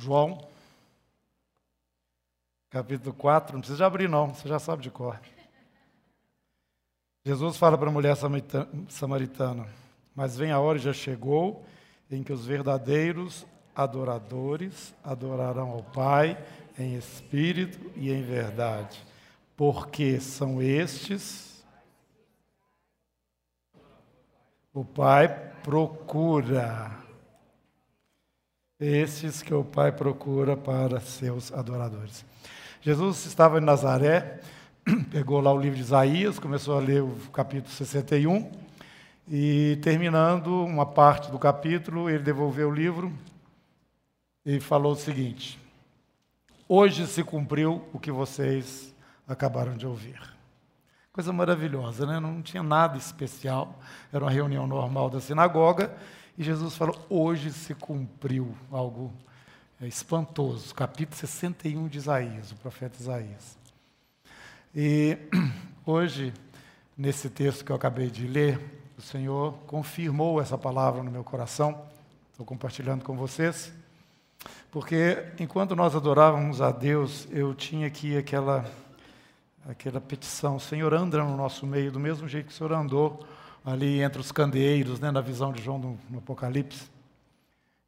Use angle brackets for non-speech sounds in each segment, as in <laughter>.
João, capítulo 4, não precisa abrir não, você já sabe de cor. Jesus fala para a mulher samaritana, mas vem a hora e já chegou em que os verdadeiros adoradores adorarão ao Pai em espírito e em verdade, porque são estes o Pai procura estes que o Pai procura para seus adoradores. Jesus estava em Nazaré, <clears throat> pegou lá o livro de Isaías, começou a ler o capítulo 61, e terminando uma parte do capítulo, ele devolveu o livro e falou o seguinte: Hoje se cumpriu o que vocês acabaram de ouvir. Coisa maravilhosa, né? Não tinha nada especial, era uma reunião normal da sinagoga, e Jesus falou: hoje se cumpriu algo é, espantoso. Capítulo 61 de Isaías, o profeta Isaías. E <clears throat> hoje, nesse texto que eu acabei de ler, o Senhor confirmou essa palavra no meu coração. Estou compartilhando com vocês. Porque enquanto nós adorávamos a Deus, eu tinha aqui aquela, aquela petição: Senhor, anda no nosso meio, do mesmo jeito que o Senhor andou ali entre os candeeiros, né, na visão de João no, no Apocalipse.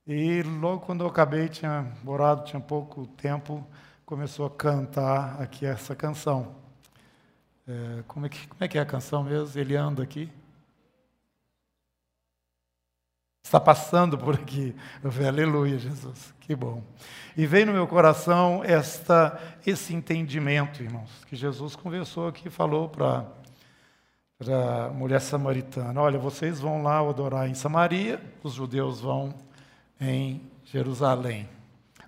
E logo quando eu acabei, tinha orado, tinha pouco tempo, começou a cantar aqui essa canção. É, como, é que, como é que é a canção mesmo? Ele anda aqui. Está passando por aqui. Eu falei, aleluia, Jesus, que bom. E veio no meu coração esta, esse entendimento, irmãos, que Jesus conversou aqui, falou para para a mulher samaritana: Olha, vocês vão lá adorar em Samaria, os judeus vão em Jerusalém.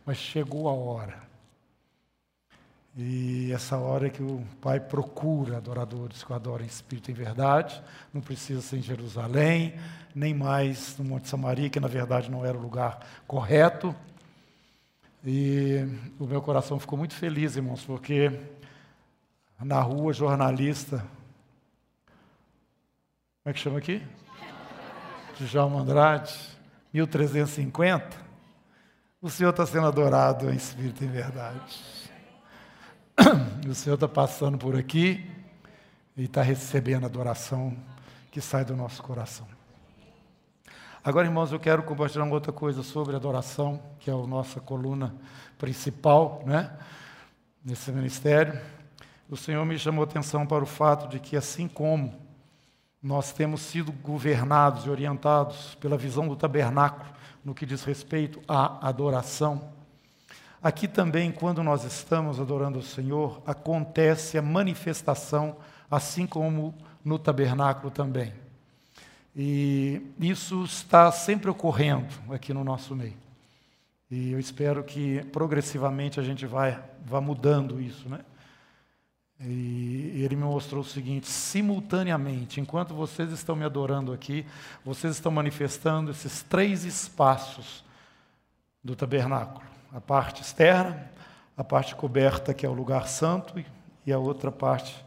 Mas chegou a hora. E essa hora é que o Pai procura adoradores que o adoram em espírito em verdade. Não precisa ser em Jerusalém, nem mais no Monte Samaria, que na verdade não era o lugar correto. E o meu coração ficou muito feliz, irmãos, porque na rua, jornalista como é que chama aqui? Djalma Andrade, 1350. O Senhor está sendo adorado em espírito e verdade. <clears throat> O Senhor está passando por aqui e está recebendo a adoração que sai do nosso coração. Agora, irmãos, eu quero compartilhar uma outra coisa sobre adoração, que é a nossa coluna principal, né? Nesse ministério. O Senhor me chamou a atenção para o fato de que, assim como nós temos sido governados e orientados pela visão do tabernáculo no que diz respeito à adoração. Aqui também, quando nós estamos adorando o Senhor, acontece a manifestação, assim como no tabernáculo também. E isso está sempre ocorrendo aqui no nosso meio. E eu espero que progressivamente a gente vai, vá mudando isso, né? E ele me mostrou o seguinte: simultaneamente, enquanto vocês estão me adorando aqui, vocês estão manifestando esses três espaços do tabernáculo: a parte externa, a parte coberta, que é o lugar santo, e a outra parte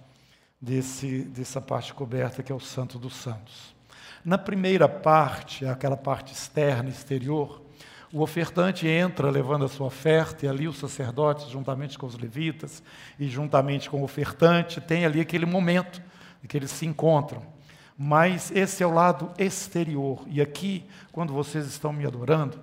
desse, dessa parte coberta, que é o Santo dos Santos. Na primeira parte, aquela parte externa, exterior, o ofertante entra levando a sua oferta, e ali os sacerdotes, juntamente com os levitas e juntamente com o ofertante, tem ali aquele momento em que eles se encontram. Mas esse é o lado exterior. E aqui, quando vocês estão me adorando,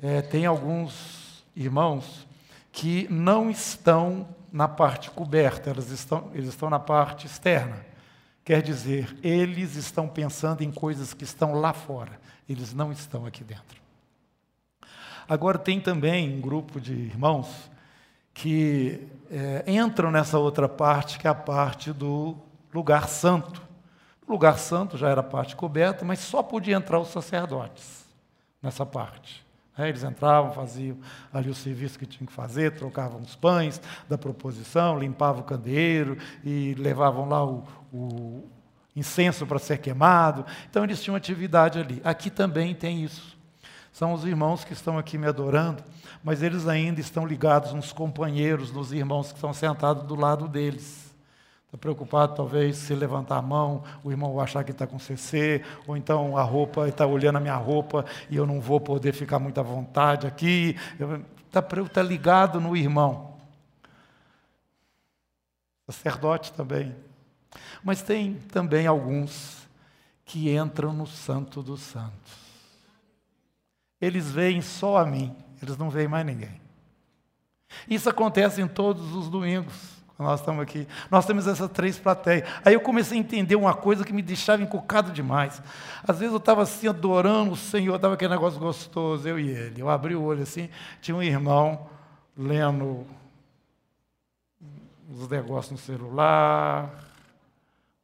é, tem alguns irmãos que não estão na parte coberta, eles estão, eles estão na parte externa. Quer dizer, eles estão pensando em coisas que estão lá fora, eles não estão aqui dentro. Agora, tem também um grupo de irmãos que é, entram nessa outra parte, que é a parte do lugar santo. O lugar santo já era parte coberta, mas só podia entrar os sacerdotes nessa parte. É, eles entravam, faziam ali o serviço que tinham que fazer, trocavam os pães da proposição, limpavam o candeeiro e levavam lá o, o incenso para ser queimado. Então eles tinham atividade ali. Aqui também tem isso. São os irmãos que estão aqui me adorando, mas eles ainda estão ligados nos companheiros, nos irmãos que estão sentados do lado deles. Está preocupado, talvez, se levantar a mão, o irmão vai achar que está com CC, ou então a roupa, está olhando a minha roupa e eu não vou poder ficar muito à vontade aqui. está tá ligado no irmão. Sacerdote também. Mas tem também alguns que entram no Santo dos Santos. Eles veem só a mim, eles não veem mais ninguém. Isso acontece em todos os domingos. Nós estamos aqui. Nós temos essas três plateias. Aí eu comecei a entender uma coisa que me deixava encucado demais. Às vezes eu estava assim adorando o Senhor, estava aquele negócio gostoso, eu e ele. Eu abri o olho assim, tinha um irmão lendo os negócios no celular,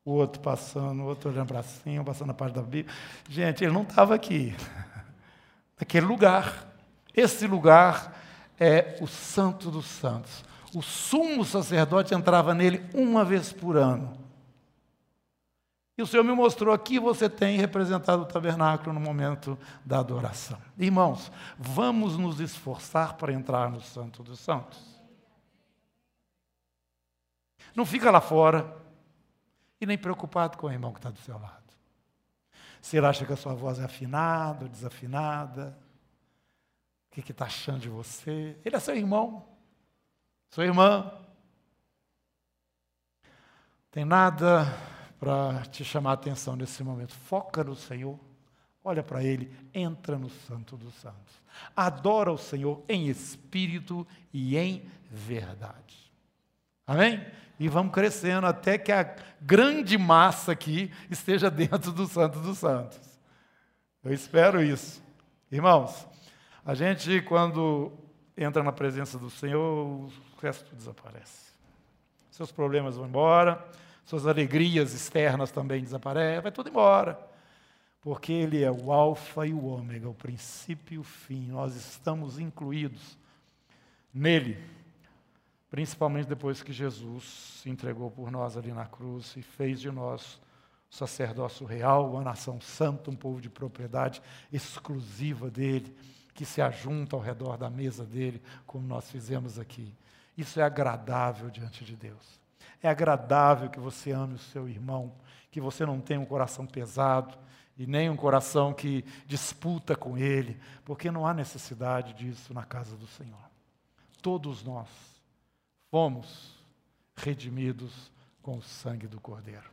o outro passando, o outro olhando para cima, passando a parte da Bíblia. Gente, ele não estava aqui, naquele lugar. Esse lugar é o Santo dos Santos. O sumo sacerdote entrava nele uma vez por ano. E o Senhor me mostrou aqui você tem representado o tabernáculo no momento da adoração. Irmãos, vamos nos esforçar para entrar no Santo dos Santos. Não fica lá fora e nem preocupado com o irmão que está do seu lado. Se ele acha que a sua voz é afinada ou desafinada, o que está achando de você? Ele é seu irmão, sua irmã. Tem nada para te chamar a atenção nesse momento. Foca no Senhor, olha para Ele, entra no Santo dos Santos. Adora o Senhor em espírito e em verdade. Amém? E vamos crescendo até que a grande massa aqui esteja dentro do Santo dos Santos. Eu espero isso. Irmãos, a gente, quando entra na presença do Senhor, o resto desaparece. Seus problemas vão embora, suas alegrias externas também desaparecem, vai tudo embora. Porque Ele é o Alfa e o Ômega, o princípio e o fim. Nós estamos incluídos nele, principalmente depois que Jesus se entregou por nós ali na cruz e fez de nós o sacerdócio real, uma nação santa, um povo de propriedade exclusiva dele que se ajunta ao redor da mesa dele, como nós fizemos aqui. Isso é agradável diante de Deus. É agradável que você ame o seu irmão, que você não tenha um coração pesado e nem um coração que disputa com ele, porque não há necessidade disso na casa do Senhor. Todos nós fomos redimidos com o sangue do Cordeiro.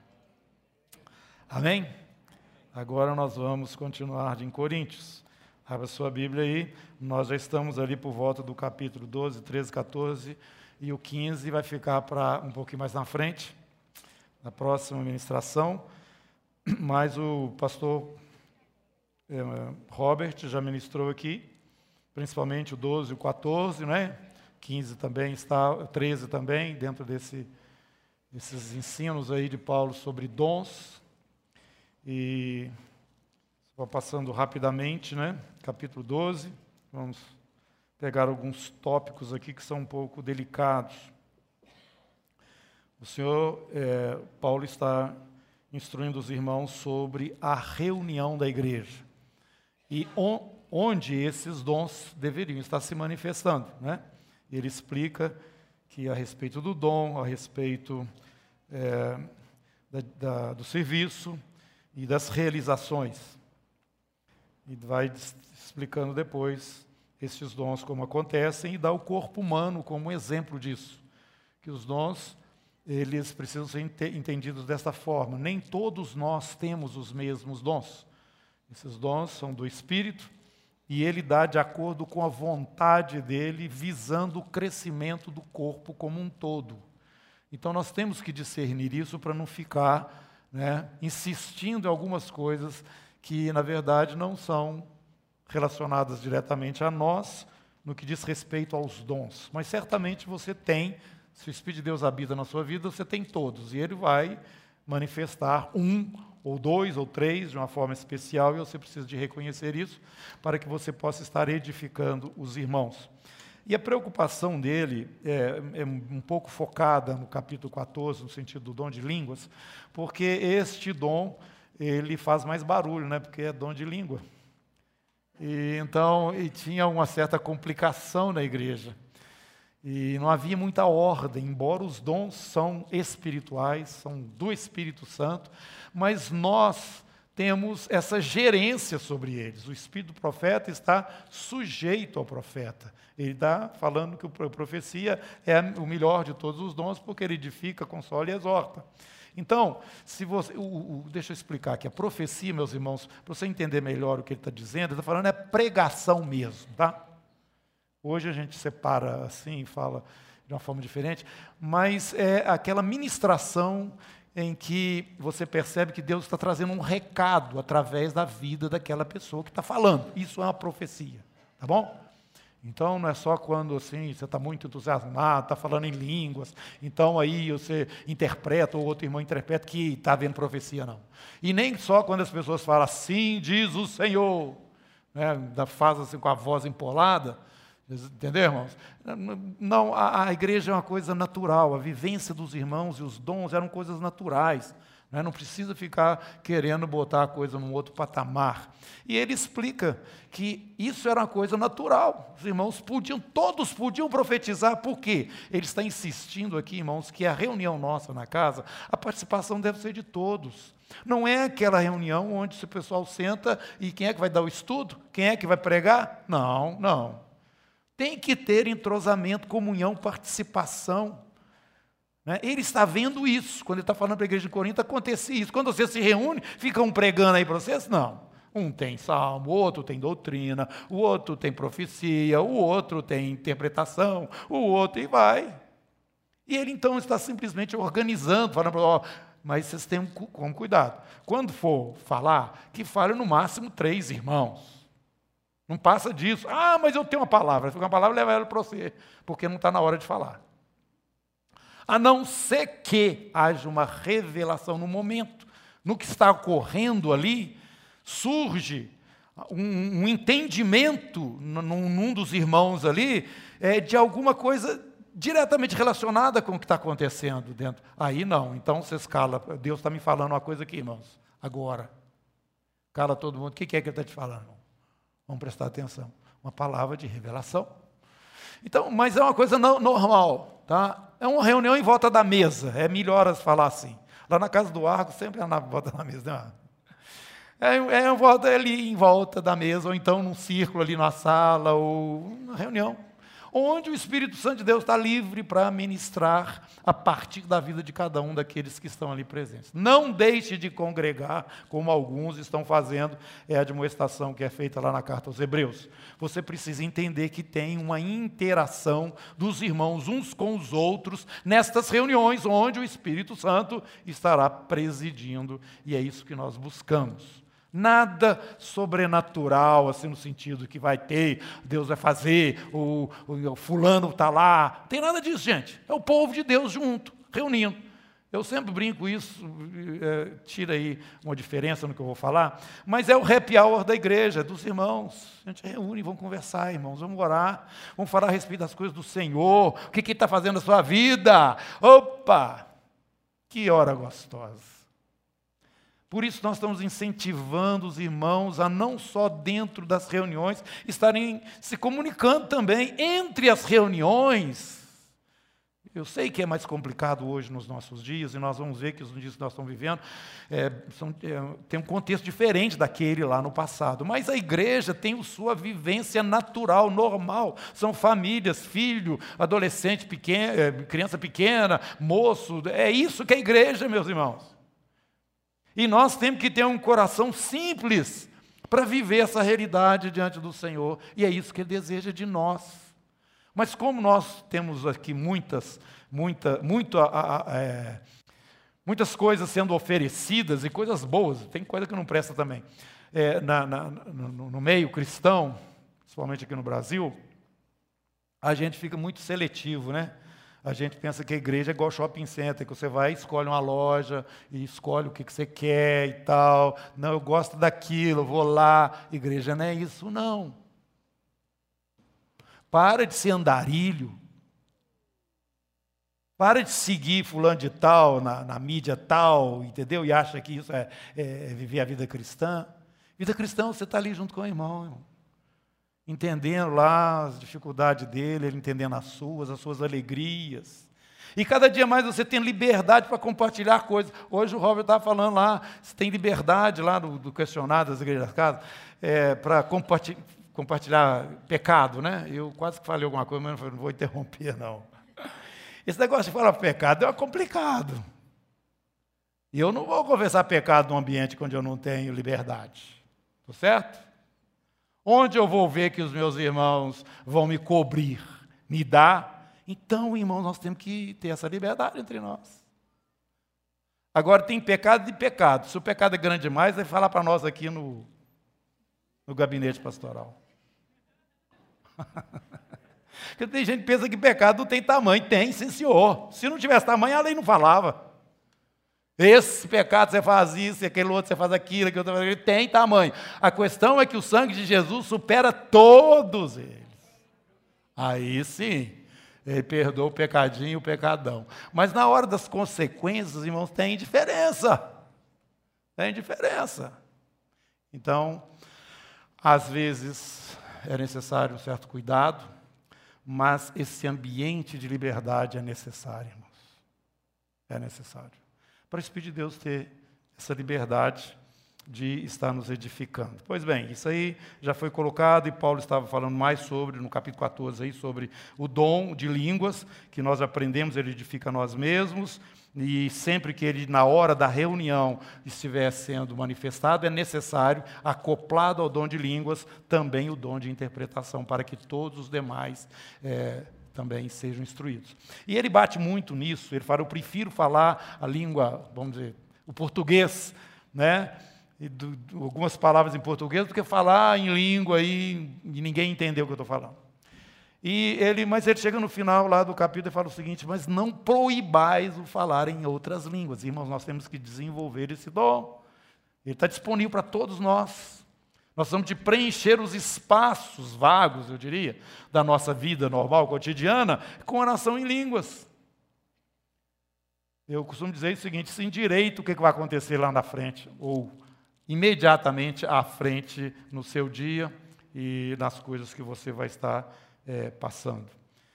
Amém? Agora nós vamos continuar em Coríntios. Abra sua Bíblia aí. Nós já estamos ali por volta do capítulo 12, 13, 14 e o 15 vai ficar para um pouquinho mais na frente, na próxima ministração. <clears throat> Mas o pastor é, Robert já ministrou aqui, principalmente o 12 e o 14, né? 15 também está, 13 também, dentro desse, desses ensinos aí de Paulo sobre dons. E Vou passando rapidamente, né? Capítulo 12. Vamos pegar alguns tópicos aqui que são um pouco delicados. O Senhor, é, Paulo está instruindo os irmãos sobre a reunião da igreja e on, onde esses dons deveriam estar se manifestando, né? Ele explica que a respeito do dom, a respeito é, da, da, do serviço e das realizações. E vai explicando depois esses dons como acontecem e dá o corpo humano como um exemplo disso. Que os dons, eles precisam ser entendidos desta forma. Nem todos nós temos os mesmos dons. Esses dons são do Espírito e ele dá de acordo com a vontade dele, visando o crescimento do corpo como um todo. Então nós temos que discernir isso para não ficar né, insistindo em algumas coisas que, na verdade, não são relacionadas diretamente a nós no que diz respeito aos dons. Mas certamente você tem, se o Espírito de Deus habita na sua vida, você tem todos. E ele vai manifestar um, ou dois, ou três, de uma forma especial, e você precisa de reconhecer isso para que você possa estar edificando os irmãos. E a preocupação dele é, é, um pouco focada no capítulo 14, no sentido do dom de línguas, porque este dom ele faz mais barulho, né? Porque é dom de língua. E então, e tinha uma certa complicação na igreja. E não havia muita ordem, embora os dons são espirituais, são do Espírito Santo, mas nós temos essa gerência sobre eles. O espírito do profeta está sujeito ao profeta. Ele está falando que a profecia é o melhor de todos os dons, porque ele edifica, consola e exorta. Então, se você. O, o, deixa eu explicar aqui. A profecia, meus irmãos, para você entender melhor o que ele está dizendo, ele está falando é pregação mesmo, tá? Hoje a gente separa assim e fala de uma forma diferente, mas é aquela ministração em que você percebe que Deus está trazendo um recado através da vida daquela pessoa que está falando. Isso é uma profecia, tá bom? Então não é só quando assim você está muito entusiasmado, está falando em línguas, então aí você interpreta ou outro irmão interpreta que está vendo profecia não. E nem só quando as pessoas falam assim diz o Senhor, né, faz assim com a voz empolada, Entendeu, irmãos? Não, a, a, igreja é uma coisa natural, a vivência dos irmãos e os dons eram coisas naturais. Né? Não precisa ficar querendo botar a coisa num outro patamar. E ele explica que isso era uma coisa natural. Os irmãos podiam, todos podiam profetizar, por quê? Ele está insistindo aqui, irmãos, que a reunião nossa na casa, a participação deve ser de todos. Não é aquela reunião onde o pessoal senta e quem é que vai dar o estudo? Quem é que vai pregar? Não, não. Tem que ter entrosamento, comunhão, participação. Né? Ele está vendo isso. Quando ele está falando para a igreja de Corinto, acontece isso. Quando você se reúne, fica um pregando aí para vocês? Não. Um tem salmo, o outro tem doutrina, o outro tem profecia, o outro tem interpretação, o outro e vai. E ele então está simplesmente organizando, falando para oh, mas vocês têm como cuidado. Quando for falar, que fale no máximo três irmãos. Não passa disso. Ah, mas eu tenho uma palavra. Uma palavra leva ela para você, porque não está na hora de falar. A não ser que haja uma revelação no momento, no que está ocorrendo ali, surge um, um entendimento num, num, dos irmãos ali é, de alguma coisa diretamente relacionada com o que está acontecendo dentro. Aí não, então você escala. Deus está me falando uma coisa aqui, irmãos, agora. Cala todo mundo. O que é que ele está te falando? Vamos prestar atenção. Uma palavra de revelação. Então, mas é uma coisa normal, tá? É uma reunião em volta da mesa. É melhor falar assim. Lá na casa do Arco sempre é na volta da mesa, né? É, é uma volta ali em volta da mesa, ou então num círculo ali na sala, ou na reunião onde o Espírito Santo de Deus está livre para ministrar a partir da vida de cada um daqueles que estão ali presentes. Não deixe de congregar, como alguns estão fazendo, é a demonstração que é feita lá na carta aos Hebreus. Você precisa entender que tem uma interação dos irmãos uns com os outros nestas reuniões, onde o Espírito Santo estará presidindo, e é isso que nós buscamos. Nada sobrenatural, assim, no sentido que vai ter, Deus vai fazer, o, o, fulano está lá. Não tem nada disso, gente. É o povo de Deus junto, reunindo. Eu sempre brinco isso, é, tira aí uma diferença no que eu vou falar, mas é o happy hour da igreja, dos irmãos. A gente reúne, vamos conversar, irmãos, vamos orar, vamos falar a respeito das coisas do Senhor, o que Ele está fazendo na sua vida. Opa! Que hora gostosa. Por isso, nós estamos incentivando os irmãos a não só dentro das reuniões, estarem se comunicando também entre as reuniões. Eu sei que é mais complicado hoje nos nossos dias, e nós vamos ver que os dias que nós estamos vivendo é, são, é, tem um contexto diferente daquele lá no passado. Mas a igreja tem sua vivência natural, normal. São famílias, filho, adolescente pequeno, é, criança pequena, moço. É isso que é a igreja, meus irmãos. E nós temos que ter um coração simples para viver essa realidade diante do Senhor. E é isso que Ele deseja de nós. Mas como nós temos aqui muitas, muita, muito, é, muitas coisas sendo oferecidas e coisas boas, tem coisa que não presta também, é, na, na, no, no meio cristão, principalmente aqui no Brasil, a gente fica muito seletivo, né? A gente pensa que a igreja é igual shopping center, que você vai, escolhe uma loja e escolhe o que, você quer e tal. Não, eu gosto daquilo, vou lá. Igreja não é isso, não. Para de ser andarilho. Para de seguir fulano de tal, na, na mídia tal, entendeu? E acha que isso é, é, é viver a vida cristã. Vida cristã, você está ali junto com o irmão. irmão entendendo lá as dificuldades dele, ele entendendo as suas, as suas alegrias. E cada dia mais você tem liberdade para compartilhar coisas. Hoje o Robert estava falando lá, você tem liberdade lá do, do questionário das igrejas casas é, para compartilhar, compartilhar pecado, né? Eu quase que falei alguma coisa, mas não vou interromper, não. Esse negócio de falar pecado é complicado. E eu não vou conversar pecado num ambiente onde eu não tenho liberdade. Tá certo? Onde eu vou ver que os meus irmãos vão me cobrir, me dar? Então, irmãos, nós temos que ter essa liberdade entre nós. Agora, tem pecado de pecado. Se o pecado é grande demais, vai falar para nós aqui no, no gabinete pastoral. <laughs> Porque tem gente que pensa que pecado tem tamanho. Tem, sim, senhor. Se não tivesse tamanho, a lei não falava. Esse pecado você faz isso, aquele outro você faz aquilo, aquele outro aquilo, tem tamanho. A questão é que o sangue de Jesus supera todos eles. Aí sim, ele perdoa o pecadinho e o pecadão. Mas na hora das consequências, irmãos, tem diferença. Tem diferença. Então, às vezes é necessário um certo cuidado, mas esse ambiente de liberdade é necessário, irmãos. É necessário para o Espírito de Deus ter essa liberdade de estar nos edificando. Pois bem, isso aí já foi colocado e Paulo estava falando mais sobre, no capítulo 14, aí, sobre o dom de línguas, que nós aprendemos, ele edifica nós mesmos, e sempre que ele, na hora da reunião, estiver sendo manifestado, é necessário, acoplado ao dom de línguas, também o dom de interpretação, para que todos os demais é, também sejam instruídos. E ele bate muito nisso, ele fala, eu prefiro falar a língua, vamos dizer, o português, né? E do, do, algumas palavras em português do que falar em língua aí, e ninguém entendeu o que eu estou falando. E ele, mas ele chega no final lá do capítulo e fala o seguinte: mas não proibais o falar em outras línguas. Irmãos, nós temos que desenvolver esse dom. Ele está disponível para todos nós. Nós precisamos de preencher os espaços vagos, eu diria, da nossa vida normal, cotidiana, com oração em línguas. Eu costumo dizer o seguinte: sem direito, o que vai acontecer lá na frente? Ou imediatamente à frente no seu dia e nas coisas que você vai estar é, passando.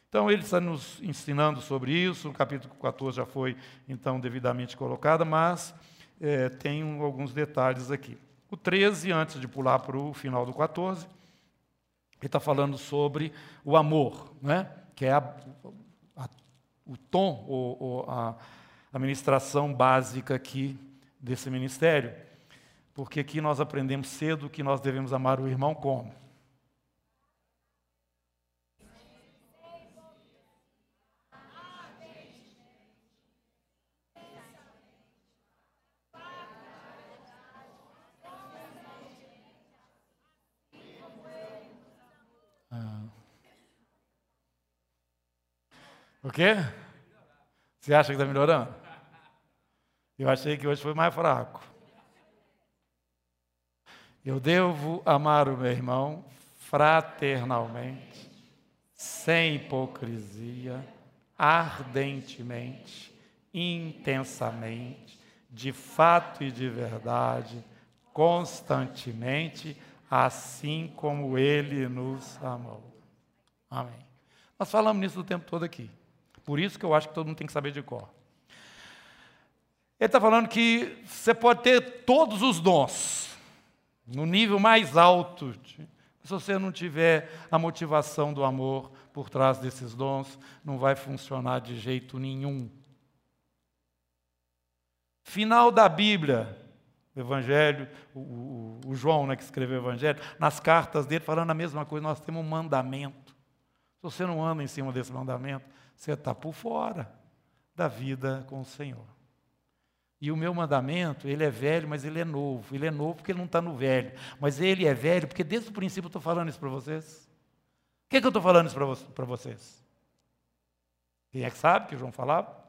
Então, ele está nos ensinando sobre isso, o capítulo 14 já foi, então, devidamente colocado, mas é, tem alguns detalhes aqui. O 13, antes de pular para o final do 14, ele está falando sobre o amor, né? que é a, a, o tom, ou, ou a administração básica aqui desse ministério. Porque aqui nós aprendemos cedo que nós devemos amar o irmão como? O quê? Você acha que está melhorando? Eu achei que hoje foi mais fraco. Eu devo amar o meu irmão fraternalmente, sem hipocrisia, ardentemente, intensamente, de fato e de verdade, constantemente, assim como ele nos amou. Amém. Nós falamos nisso o tempo todo aqui. Por isso que eu acho que todo mundo tem que saber de cor. Ele está falando que você pode ter todos os dons, no nível mais alto, se você não tiver a motivação do amor por trás desses dons, não vai funcionar de jeito nenhum. Final da Bíblia, o Evangelho, o, o, o João né, que escreveu o Evangelho, nas cartas dele falando a mesma coisa, nós temos um mandamento. Se você não anda em cima desse mandamento, você está por fora da vida com o Senhor. E o meu mandamento, ele é velho, mas ele é novo. Ele é novo porque ele não está no velho. Mas ele é velho porque desde o princípio eu estou falando isso para vocês. O que, é que eu estou falando isso para vocês? Quem é que sabe que João falava?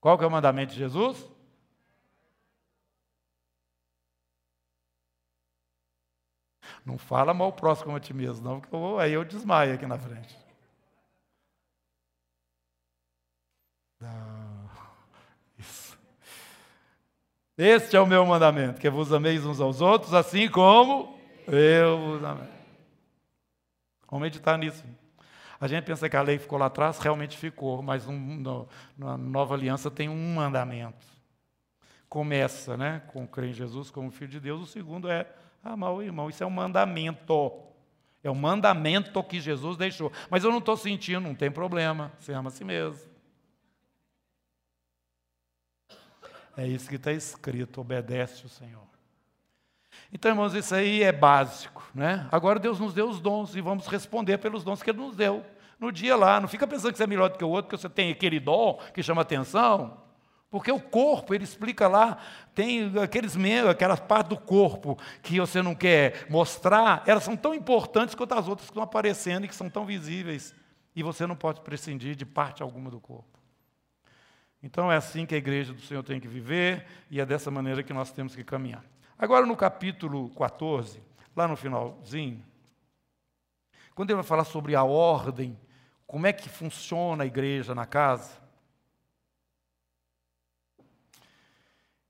Qual que é o mandamento de Jesus? Não fala mal próximo a ti mesmo, não, porque eu, aí eu desmaio aqui na frente. Isso. Este é o meu mandamento, que vos ameis uns aos outros, assim como eu vos amei. Vamos meditar nisso. A gente pensa que a lei ficou lá atrás, realmente ficou, mas um, no, na nova aliança tem um mandamento. Começa né, com crer em Jesus como Filho de Deus, o segundo é amar o irmão. Isso é um mandamento. É um mandamento que Jesus deixou. Mas eu não estou sentindo, não tem problema, você ama a si mesmo. É isso que está escrito, obedece o Senhor. Então, irmãos, isso aí é básico, né? Agora Deus nos deu os dons e vamos responder pelos dons que Ele nos deu. No dia lá, não fica pensando que você é melhor do que o outro, porque você tem aquele dom que chama atenção. Porque o corpo, ele explica lá, tem aqueles membros, aquelas partes do corpo que você não quer mostrar, elas são tão importantes quanto as outras que estão aparecendo e que são tão visíveis. E você não pode prescindir de parte alguma do corpo. Então é assim que a igreja do Senhor tem que viver e é dessa maneira que nós temos que caminhar. Agora, no capítulo 14, lá no finalzinho, quando ele vai falar sobre a ordem, como é que funciona a igreja na casa,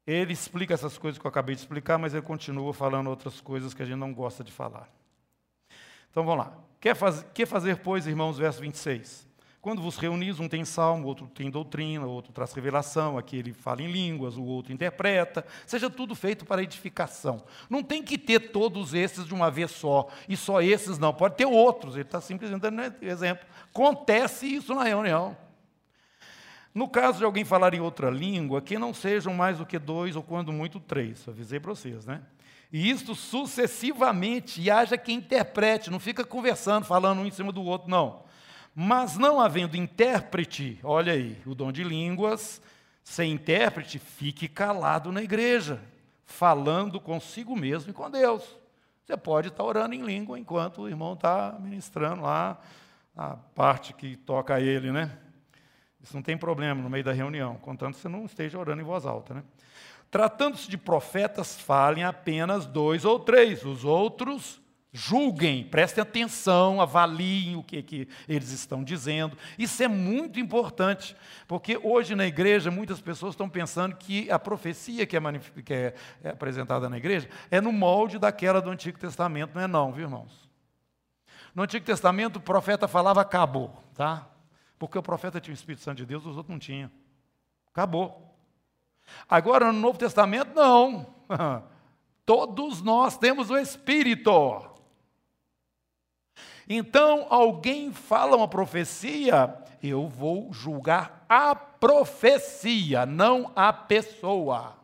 ele explica essas coisas que eu acabei de explicar, mas ele continua falando outras coisas que a gente não gosta de falar. Então vamos lá. Quer, faz, quer fazer, pois, irmãos, verso 26? Quando vos reunis, um tem salmo, outro tem doutrina, outro traz revelação, aquele fala em línguas, o outro interpreta. Seja tudo feito para edificação. Não tem que ter todos esses de uma vez só, e só esses não. Pode ter outros, ele está simplesmente dando exemplo. Acontece isso na reunião. No caso de alguém falar em outra língua, que não sejam mais do que dois ou quando muito três. Avisei para vocês, né? E isto sucessivamente, e haja quem interprete, não fica conversando, falando um em cima do outro, não. Mas não havendo intérprete, olha aí, o dom de línguas, sem intérprete, fique calado na igreja, falando consigo mesmo e com Deus. Você pode estar orando em língua enquanto o irmão está ministrando lá a parte que toca a ele, né? Isso não tem problema no meio da reunião, contanto que você não esteja orando em voz alta, né? Tratando-se de profetas, falem apenas dois ou três, os outros Julguem, prestem atenção, avaliem o que, que eles estão dizendo. Isso é muito importante, porque hoje na igreja muitas pessoas estão pensando que a profecia que é, que é, é apresentada na igreja é no molde daquela do Antigo Testamento. Não é não, viu irmãos? No Antigo Testamento o profeta falava acabou, tá? Porque o profeta tinha o Espírito Santo de Deus, os outros não tinham. Acabou. Agora no Novo Testamento, não. <laughs> Todos nós temos o Espírito. Então, alguém fala uma profecia, eu vou julgar a profecia, não a pessoa.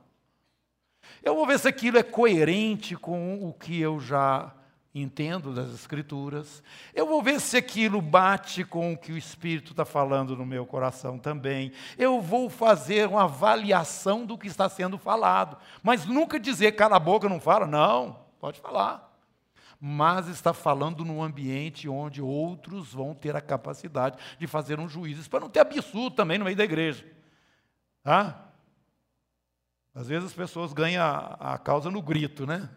Eu vou ver se aquilo é coerente com o que eu já entendo das Escrituras. Eu vou ver se aquilo bate com o que o Espírito está falando no meu coração também. Eu vou fazer uma avaliação do que está sendo falado. Mas nunca dizer cala a boca, não fala. Não, pode falar mas está falando num ambiente onde outros vão ter a capacidade de fazer um juízo. Para não ter absurdo também no meio da igreja. Tá? Às vezes as pessoas ganham a, causa no grito, né?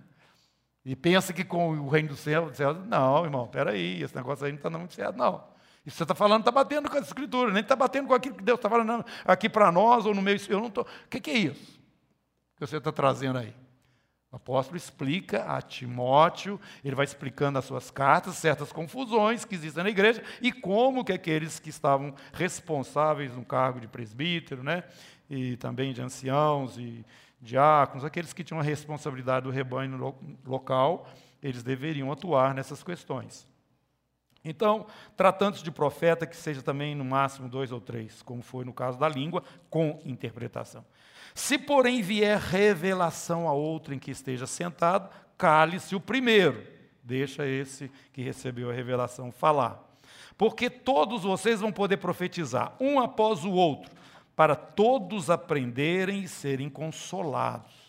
E pensa que com o reino do céu, não, irmão, peraí, esse negócio aí não está muito certo, não. Isso você está falando está batendo com a escritura, nem está batendo com aquilo que Deus está falando aqui para nós ou no meio. Eu não estou. O que, que é isso que você está trazendo aí? O apóstolo explica a Timóteo, ele vai explicando as suas cartas, certas confusões que existem na igreja e como que aqueles que estavam responsáveis no cargo de presbítero, né, e também de anciãos e diáconos, aqueles que tinham a responsabilidade do rebanho local, eles deveriam atuar nessas questões. Então, tratando-se de profeta, que seja também no máximo dois ou três, como foi no caso da língua, com interpretação. Se, porém, vier revelação a outro em que esteja sentado, cale-se o primeiro. Deixa esse que recebeu a revelação falar. Porque todos vocês vão poder profetizar, um após o outro, para todos aprenderem e serem consolados.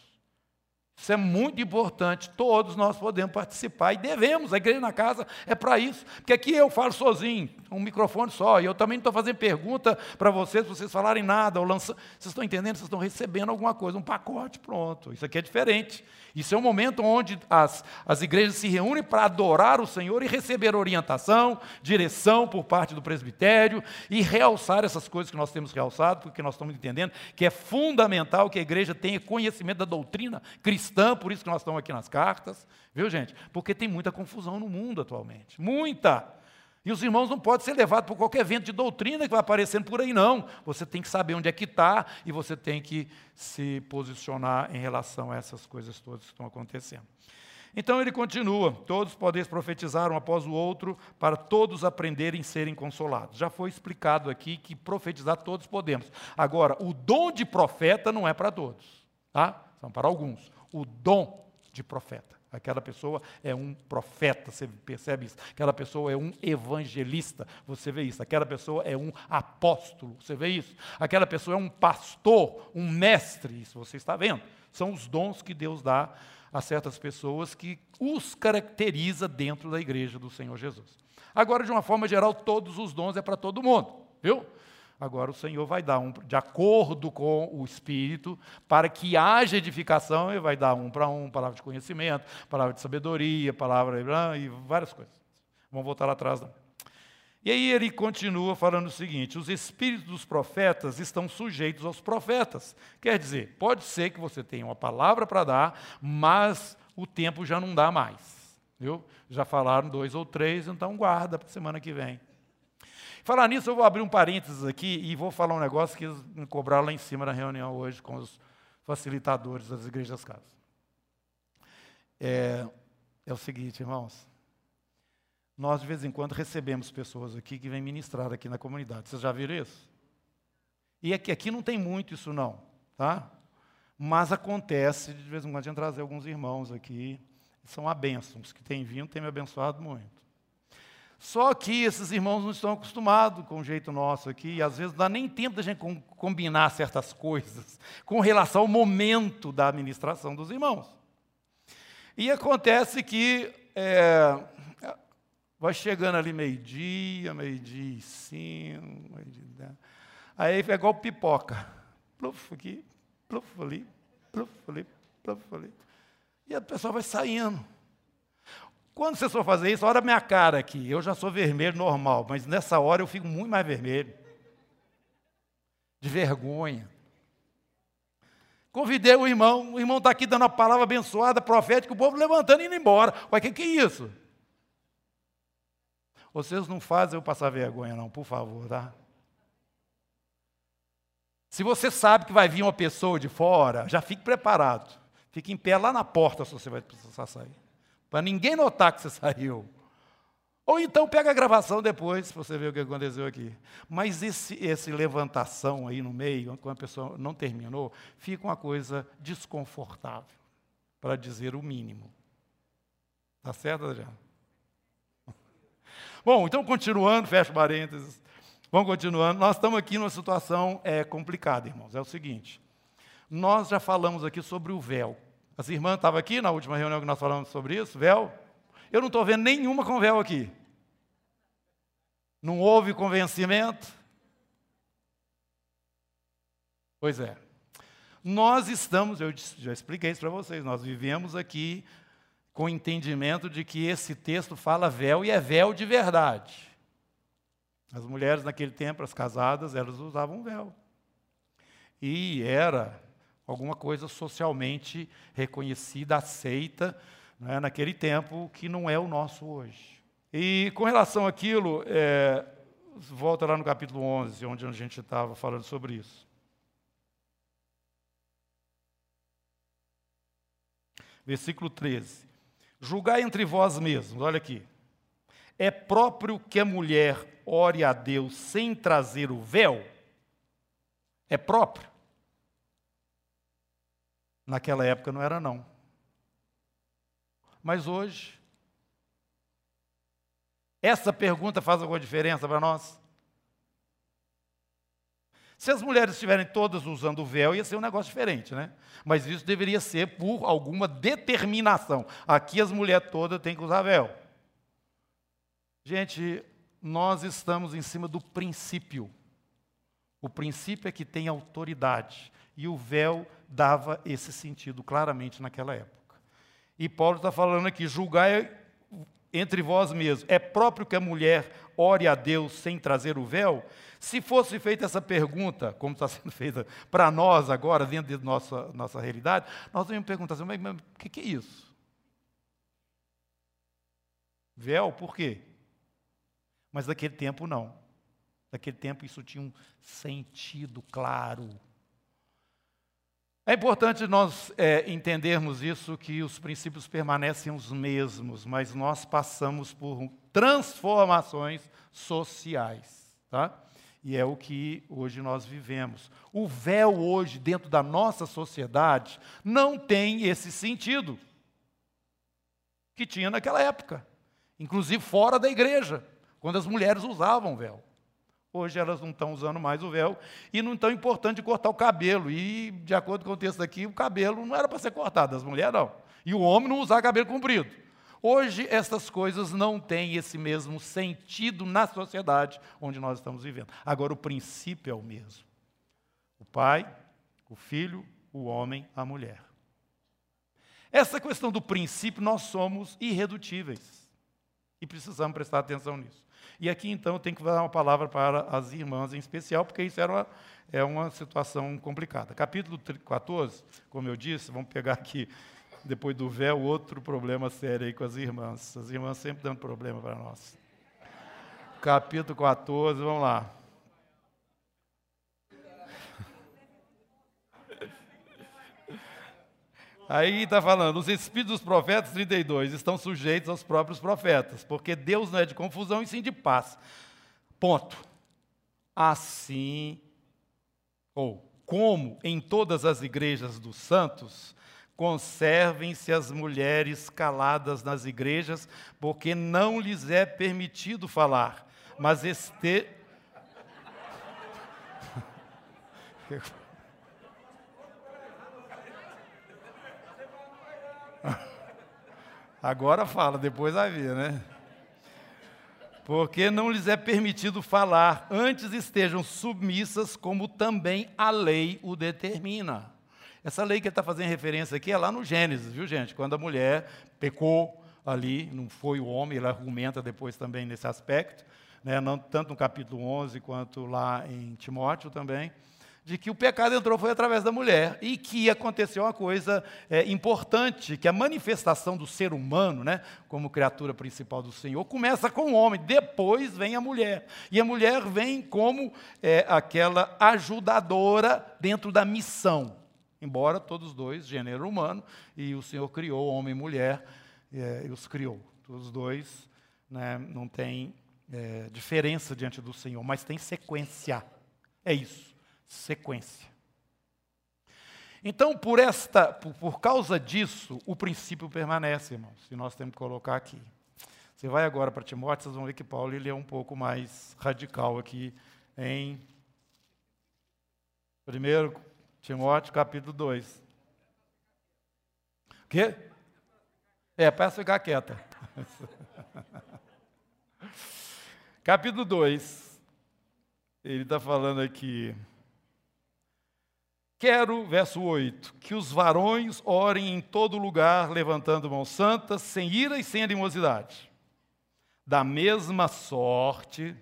Isso é muito importante. Todos nós podemos participar e devemos. A igreja na casa é para isso. Porque aqui eu falo sozinho, um microfone só. E eu também não estou fazendo pergunta para vocês, vocês falarem nada. Ou lança... Vocês estão entendendo? Vocês estão recebendo alguma coisa, um pacote, pronto. Isso aqui é diferente. Isso é um momento onde as, as igrejas se reúnem para adorar o Senhor e receber orientação, direção por parte do presbitério e realçar essas coisas que nós temos realçado, porque nós estamos entendendo que é fundamental que a igreja tenha conhecimento da doutrina cristã, por isso que nós estamos aqui nas cartas, viu gente? Porque tem muita confusão no mundo atualmente, muita. E os irmãos não podem ser levados por qualquer vento de doutrina que vai aparecendo por aí, não. Você tem que saber onde é que está e você tem que se posicionar em relação a essas coisas todas que estão acontecendo. Então ele continua: todos podeis profetizar um após o outro, para todos aprenderem e serem consolados. Já foi explicado aqui que profetizar todos podemos. Agora, o dom de profeta não é para todos, tá? São para alguns. O dom de profeta. Aquela pessoa é um profeta, você percebe isso? Aquela pessoa é um evangelista, você vê isso? Aquela pessoa é um apóstolo, você vê isso? Aquela pessoa é um pastor, um mestre, isso você está vendo? São os dons que Deus dá a certas pessoas que os caracteriza dentro da igreja do Senhor Jesus. Agora, de uma forma geral, todos os dons é para todo mundo, viu? Agora o Senhor vai dar um, de acordo com o Espírito, para que haja edificação, ele vai dar um para um, palavra de conhecimento, palavra de sabedoria, palavra e várias coisas. Vamos voltar lá atrás. Não. E aí ele continua falando o seguinte: os espíritos dos profetas estão sujeitos aos profetas. Quer dizer, pode ser que você tenha uma palavra para dar, mas o tempo já não dá mais. Viu? Já falaram dois ou três, então guarda para a semana que vem. Falar nisso, eu vou abrir um parênteses aqui e vou falar um negócio que eles me cobraram lá em cima na reunião hoje com os facilitadores das igrejas casas. É, é o seguinte, irmãos. Nós, de vez em quando, recebemos pessoas aqui que vêm ministrar aqui na comunidade. Vocês já viram isso? E aqui, aqui não tem muito isso, não. Tá? Mas acontece, de vez em quando, gente trazer alguns irmãos aqui. São a bênção. Os que têm vindo têm me abençoado muito. Só que esses irmãos não estão acostumados com o jeito nosso aqui, e às vezes não dá nem tempo da gente combinar certas coisas com relação ao momento da administração dos irmãos. E acontece que é, vai chegando ali meio-dia, meio-dia e cinco, meio-dia Aí é igual pipoca. Pluf aqui, pluf ali, pluf ali, pluf ali. E a pessoa vai saindo. Quando você for fazer isso, olha a minha cara aqui. Eu já sou vermelho normal, mas nessa hora eu fico muito mais vermelho. De vergonha. Convidei o irmão, o irmão está aqui dando a palavra abençoada, profética, o povo levantando e indo embora. O que, que é isso? Vocês não fazem eu passar vergonha, não, por favor, tá? Se você sabe que vai vir uma pessoa de fora, já fique preparado. Fique em pé lá na porta se você vai precisar sair para ninguém notar que você <laughs> saiu. Ou então pega a gravação depois, para você ver o que aconteceu aqui. Mas esse, esse levantação aí no meio, quando a pessoa não terminou, fica uma coisa desconfortável, para dizer o mínimo. Tá certo, Adriano? <laughs> Bom, então continuando, fecha parênteses. Vamos continuando. Nós estamos aqui numa situação é, complicada, irmãos. É o seguinte: nós já falamos aqui sobre o véu. As irmãs estavam aqui na última reunião que nós falamos sobre isso, véu. Eu não estou vendo nenhuma com véu aqui. Não houve convencimento? Pois é. Nós estamos, eu já expliquei isso para vocês, nós vivemos aqui com o entendimento de que esse texto fala véu e é véu de verdade. As mulheres naquele tempo, as casadas, elas usavam véu. E era alguma coisa socialmente reconhecida, aceita, né, naquele tempo, que não é o nosso hoje. E com relação àquilo, é, volta lá no capítulo 11, onde a gente estava falando sobre isso. Versículo 13. Julgai entre vós mesmos, olha aqui. É próprio que a mulher ore a Deus sem trazer o véu? É próprio? Naquela época não era, não. Mas hoje, essa pergunta faz alguma diferença para nós? Se as mulheres estiverem todas usando o véu, ia ser um negócio diferente, né? Mas isso deveria ser por alguma determinação. Aqui as mulheres todas têm que usar véu. Gente, nós estamos em cima do princípio. O princípio é que tem autoridade. E o véu dava esse sentido claramente naquela época. E Paulo está falando aqui: julgai entre vós mesmos. É próprio que a mulher ore a Deus sem trazer o véu? Se fosse feita essa pergunta, como está <laughs> sendo feita para nós agora, dentro de nossa, nossa realidade, nós devemos perguntar assim: mas, o que, que é isso? Véu, por quê? Mas naquele tempo não. Naquele tempo isso tinha um sentido claro. É importante nós é, entendermos isso, que os princípios permanecem os mesmos, mas nós passamos por transformações sociais. Tá? E é o que hoje nós vivemos. O véu hoje, dentro da nossa sociedade, não tem esse sentido que tinha naquela época, inclusive fora da igreja, quando as mulheres usavam véu. Hoje elas não estão usando mais o véu e não tão importante cortar o cabelo. E, de acordo com o texto aqui, o cabelo não era para ser cortado, das mulheres não. E o homem não usar cabelo comprido. Hoje, essas coisas não têm esse mesmo sentido na sociedade onde nós estamos vivendo. Agora, o princípio é o mesmo: o pai, o filho, o homem, a mulher. Essa questão do princípio, nós somos irredutíveis. E precisamos prestar atenção nisso. E aqui, então, eu tenho que dar uma palavra para as irmãs em especial, porque isso era uma, é uma situação complicada. Capítulo 14, como eu disse, vamos pegar aqui depois do véu, outro problema sério aí com as irmãs. As irmãs sempre dando problema para nós. Capítulo 14, vamos lá. Aí está falando, os espíritos dos profetas, 32, estão sujeitos aos próprios profetas, porque Deus não é de confusão e sim de paz. Ponto. Assim, ou como em todas as igrejas dos santos, Conservem-se as mulheres caladas nas igrejas, porque não lhes é permitido falar, mas este. <laughs> Agora fala, depois ver, né? Porque não lhes é permitido falar, antes estejam submissas, como também a lei o determina. Essa lei que ele está fazendo referência aqui é lá no Gênesis, viu gente? Quando a mulher pecou ali, não foi o homem, ele argumenta depois também nesse aspecto, né? não, tanto no capítulo 11 quanto lá em Timóteo também, de que o pecado entrou foi através da mulher e que aconteceu uma coisa é, importante, que a manifestação do ser humano, né, como criatura principal do Senhor, começa com o homem, depois vem a mulher. E a mulher vem como é, aquela ajudadora dentro da missão embora todos dois, gênero humano, e o Senhor criou homem e mulher, é, e os criou. Os dois né, não tem é, diferença diante do Senhor, mas tem sequência. É isso, sequência. Então, por esta, por, por causa disso, o princípio permanece, irmãos, e nós temos que colocar aqui. Você vai agora para Timóteo, vocês vão ver que Paulo ele é um pouco mais radical aqui em primeiro Timóteo capítulo 2. O quê? É, peço ficar quieta. <laughs> capítulo 2. Ele está falando aqui. Quero, verso 8, que os varões orem em todo lugar, levantando mãos santas, sem ira e sem animosidade. Da mesma sorte,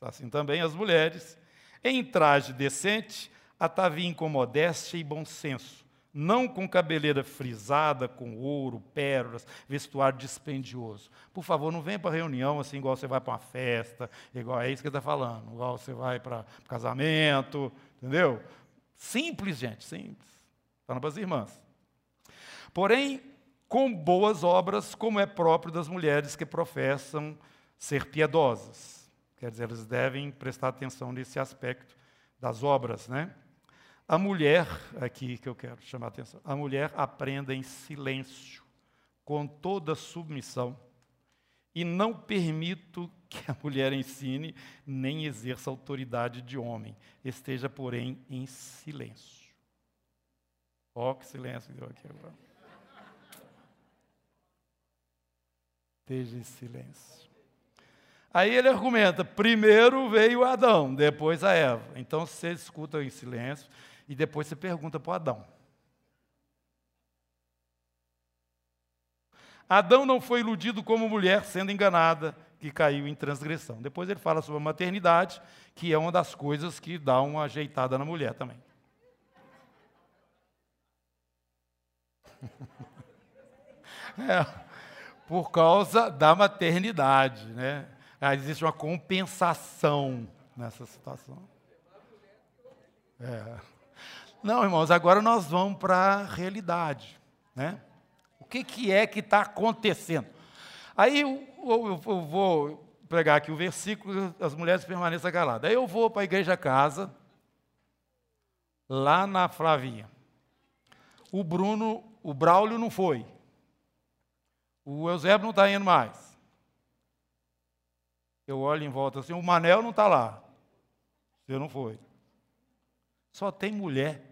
assim também as mulheres, em traje decente, atavinho com modéstia e bom senso, não com cabeleira frisada, com ouro, pérolas, vestuário dispendioso. Por favor, não venha para reunião assim, igual você vai para uma festa, igual é isso que ele está falando, igual você vai para casamento, entendeu? Simples, gente, simples. Falando para as irmãs. Porém, com boas obras, como é próprio das mulheres que professam ser piedosas. Quer dizer, eles devem prestar atenção nesse aspecto das obras, né? A mulher, aqui que eu quero chamar a atenção, a mulher aprenda em silêncio, com toda submissão, e não permito que a mulher ensine nem exerça autoridade de homem, esteja, porém, em silêncio. Ó, oh, que silêncio deu aqui agora. Esteja em silêncio. Aí ele argumenta: primeiro veio Adão, depois a Eva. Então você escuta em silêncio e depois você pergunta para Adão. Adão não foi iludido como mulher sendo enganada, que caiu em transgressão. Depois ele fala sobre a maternidade, que é uma das coisas que dá uma ajeitada na mulher também. <laughs> É, por causa da maternidade, né? Ah, existe uma compensação nessa situação. É. Não, irmãos, agora nós vamos para a realidade. Né? O que, que é que está acontecendo? Aí eu, eu, eu, vou pregar aqui o versículo, as mulheres permaneçam caladas. Aí eu vou para a igreja casa, lá na Flavinha. O Bruno, o Braulio não foi. O Eusébio não está indo mais. Eu olho em volta assim, o Manel não está lá. Você não foi. Só tem mulher.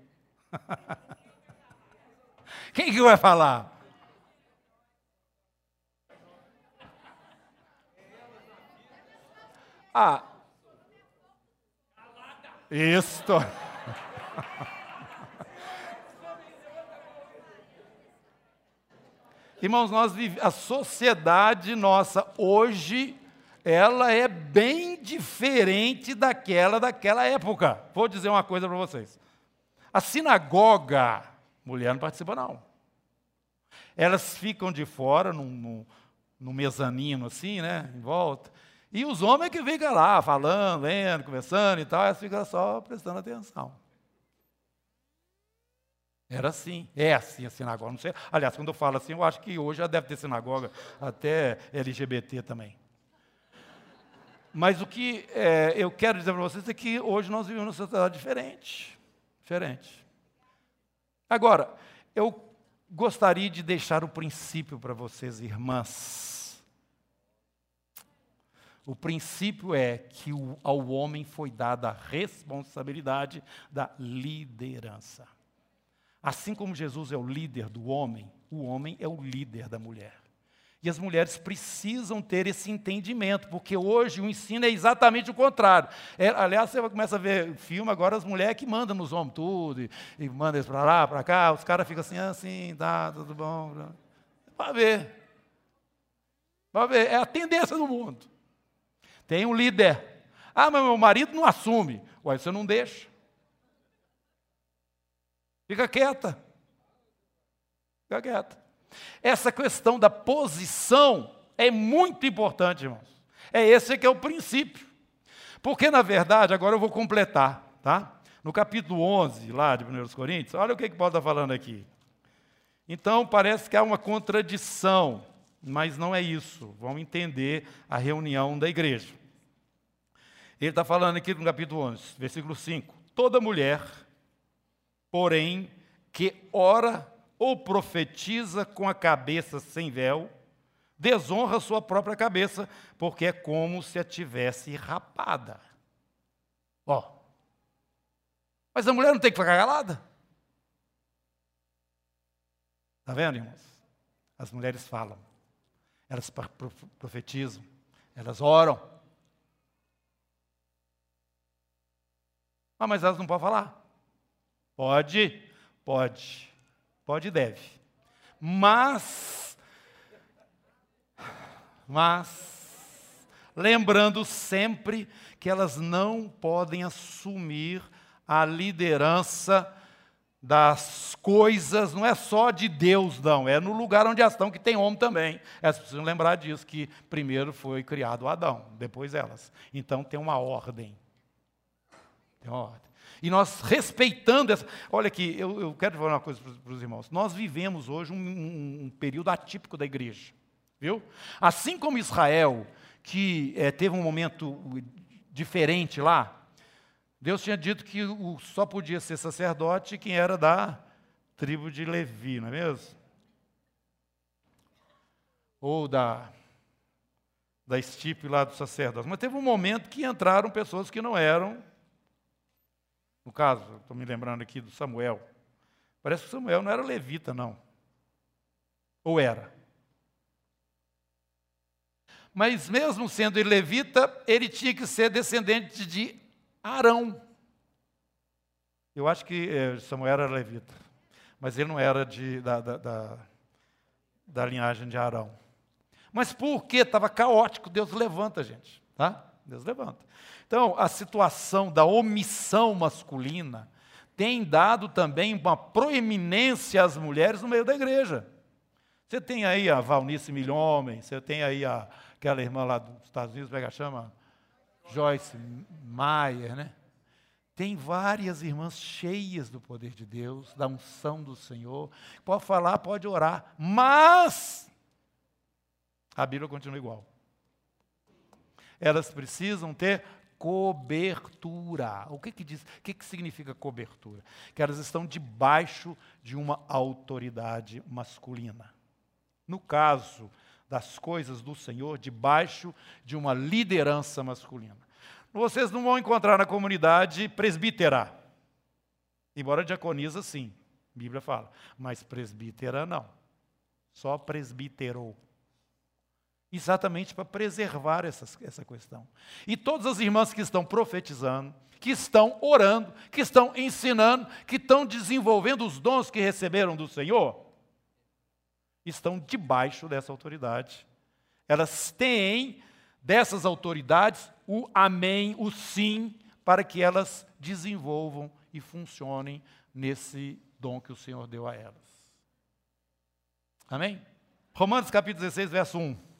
<laughs> Quem que vai falar? Ah. Isto. Irmãos, nós a sociedade nossa hoje ela é bem diferente daquela daquela época. Vou dizer uma coisa para vocês. A sinagoga, mulher não participa não. Elas ficam de fora, num, num, mezanino assim, né, em volta. E os homens que ficam lá, falando, lendo, conversando e tal, elas ficam só prestando atenção. Era assim, é assim a sinagoga. Não sei. Aliás, quando eu falo assim, eu acho que hoje já deve ter sinagoga até LGBT também. Mas o que é, eu quero dizer para vocês é que hoje nós vivemos numa sociedade diferente. Diferente. Agora, eu gostaria de deixar o princípio para vocês, irmãs. O princípio é que ao homem foi dada a responsabilidade da liderança. Assim como Jesus é o líder do homem, o homem é o líder da mulher. E as mulheres precisam ter esse entendimento, porque hoje o ensino é exatamente o contrário. É, aliás, você começa a ver filme, agora as mulheres que mandam nos homens tudo, e, e mandam eles para lá, para cá, os caras ficam assim, assim, tá, tudo bom. Para ver. Para ver, é a tendência do mundo. Tem um líder. Ah, mas meu marido não assume. Ué, você não deixa. Fica quieta. Fica quieta. Essa questão da posição é muito importante, irmãos. É esse que é o princípio. Porque, na verdade, agora eu vou completar, tá? No capítulo 11, lá de 1 Coríntios, olha o que, que Paulo está falando aqui. Então, parece que há uma contradição, mas não é isso. Vamos entender a reunião da igreja. Ele está falando aqui no capítulo 11, versículo 5. Toda mulher, porém, que ora ou profetiza com a cabeça sem véu, desonra sua própria cabeça, porque é como se a tivesse rapada. Ó. Mas a mulher não tem que ficar calada? Está vendo, irmãos? As mulheres falam, elas profetizam, elas oram. Ah, mas elas não podem falar? Pode, pode. Pode e deve. Mas, mas, lembrando sempre que elas não podem assumir a liderança das coisas, não é só de Deus, não, é no lugar onde elas estão, que tem homem também. Elas precisam lembrar disso, que primeiro foi criado Adão, depois elas. Então tem uma ordem. Tem uma ordem. E nós respeitando essa. Olha aqui, eu, eu quero falar uma coisa para os irmãos. Nós vivemos hoje um, um, um, período atípico da igreja. Viu? Assim como Israel, que é, teve um momento diferente lá, Deus tinha dito que o, só podia ser sacerdote quem era da tribo de Levi, não é mesmo? Ou da, da estipe lá do sacerdote. Mas teve um momento que entraram pessoas que não eram no caso, estou me lembrando aqui do Samuel. Parece que Samuel não era levita, não. Ou era? Mas mesmo sendo levita, ele tinha que ser descendente de Arão. Eu acho que é, Samuel era levita, mas ele não era de, da, da, da, da linhagem de Arão. Mas porque estava caótico, Deus levanta, gente. Tá? Deus levanta. Então, a situação da omissão masculina tem dado também uma proeminência às mulheres no meio da igreja. Você tem aí a Valnice Milhomem, você tem aí a aquela irmã lá dos Estados Unidos, pega chama Joyce Meyer, né? Tem várias irmãs cheias do poder de Deus, da unção do Senhor. Pode falar, pode orar, mas a Bíblia continua igual. Elas precisam ter cobertura. O que, que diz? O que, que significa cobertura? Que elas estão debaixo de uma autoridade masculina. No caso das coisas do Senhor, debaixo de uma liderança masculina. Vocês não vão encontrar na comunidade presbítera. Embora diaconisa, sim, a Bíblia fala. Mas presbítera, não. Só presbítero exatamente para preservar essa, essa questão. E todas as irmãs que estão profetizando, que estão orando, que estão ensinando, que estão desenvolvendo os dons que receberam do Senhor, estão debaixo dessa autoridade. Elas têm dessas autoridades o amém, o sim, para que elas desenvolvam e funcionem nesse dom que o Senhor deu a elas. Amém? Romanos capítulo 16, verso 1.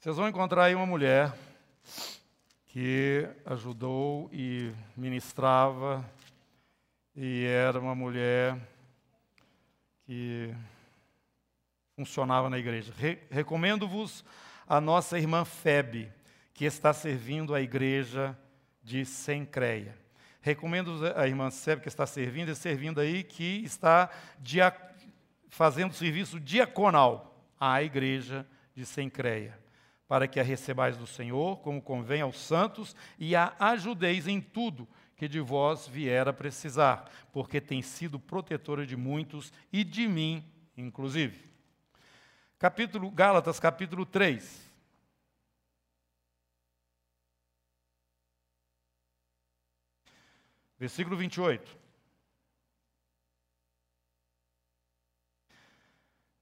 Vocês vão encontrar aí uma mulher que ajudou e ministrava, e era uma mulher que funcionava na igreja. Re Recomendo-vos a nossa irmã Febe, que está servindo a igreja de Sencreia. Recomendo a irmã Febe, que está servindo, e servindo aí, que está fazendo serviço diaconal à igreja de Sencreia para que a recebais do Senhor, como convém aos santos, e a ajudeis em tudo que de vós vier a precisar, porque tem sido protetora de muitos e de mim, inclusive. Capítulo Gálatas, capítulo 3. Versículo 28.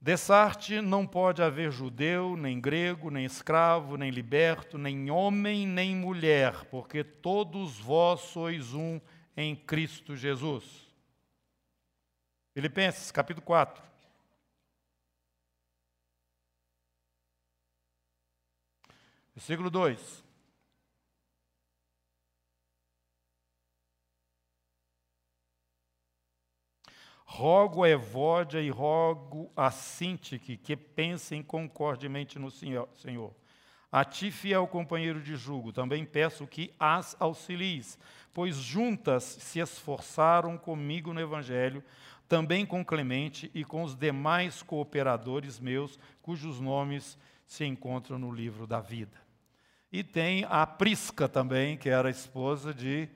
Dessarte não pode haver judeu, nem grego, nem escravo, nem liberto, nem homem, nem mulher, porque todos vós sois um em Cristo Jesus. Filipenses, capítulo 4. Versículo 2. Rogo a Evódia e rogo a Sintique que pensem concordemente no Senhor. A ti, fiel companheiro de jugo, também peço que as auxilies, pois juntas se esforçaram comigo no Evangelho, também com Clemente e com os demais cooperadores meus, cujos nomes se encontram no livro da vida. E tem a Prisca também, que era a esposa de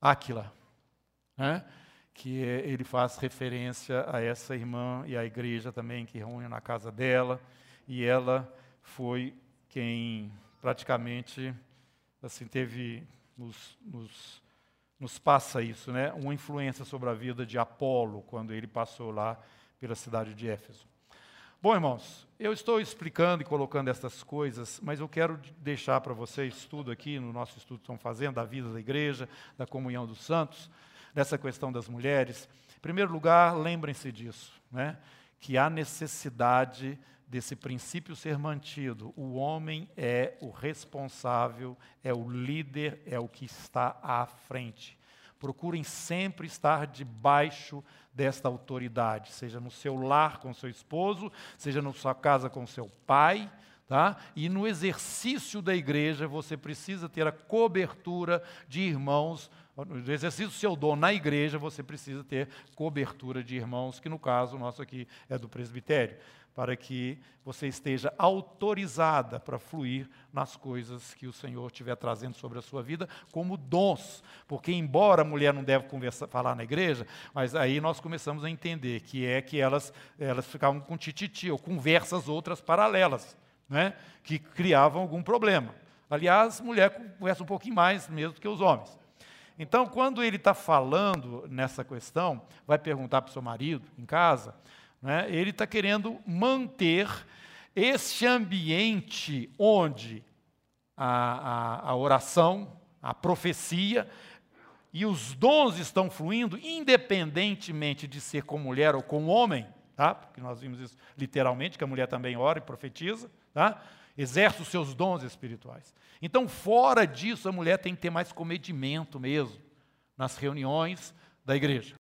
Áquila. Né? Que ele faz referência a essa irmã e à igreja também que reúne na casa dela, e ela foi quem praticamente assim teve nos, nos, nos passa isso, né? Uma influência sobre a vida de Apolo quando ele passou lá pela cidade de Éfeso. Bom, irmãos, eu estou explicando e colocando essas coisas, mas eu quero deixar para vocês tudo aqui no nosso estudo que estão fazendo da vida da igreja, da comunhão dos santos dessa questão das mulheres. Em primeiro lugar, lembrem-se disso, né? que há necessidade desse princípio ser mantido. O homem é o responsável, é o líder, é o que está à frente. Procurem sempre estar debaixo desta autoridade, seja no seu lar com seu esposo, seja na sua casa com seu pai, Tá? E no exercício da igreja, você precisa ter a cobertura de irmãos no exercício do seu dom na igreja, você precisa ter cobertura de irmãos, que no caso nosso aqui é do presbitério, para que você esteja autorizada para fluir nas coisas que o Senhor estiver trazendo sobre a sua vida como dons. Porque, embora a mulher não deve conversar, falar na igreja, mas aí nós começamos a entender que é que elas, elas ficavam com tititi, ou conversas outras paralelas, né, que criavam algum problema. Aliás, mulher conversa um pouquinho mais mesmo que os homens. Então, quando ele está falando nessa questão, vai perguntar para o seu marido em casa, né, ele está querendo manter este ambiente onde a, a, a oração, a profecia, e os dons estão fluindo, independentemente de ser com mulher ou com homem, tá? porque nós vimos isso literalmente, que a mulher também ora e profetiza, tá? Exerce os seus dons espirituais. Então, fora disso, a mulher tem que ter mais comedimento mesmo nas reuniões da igreja.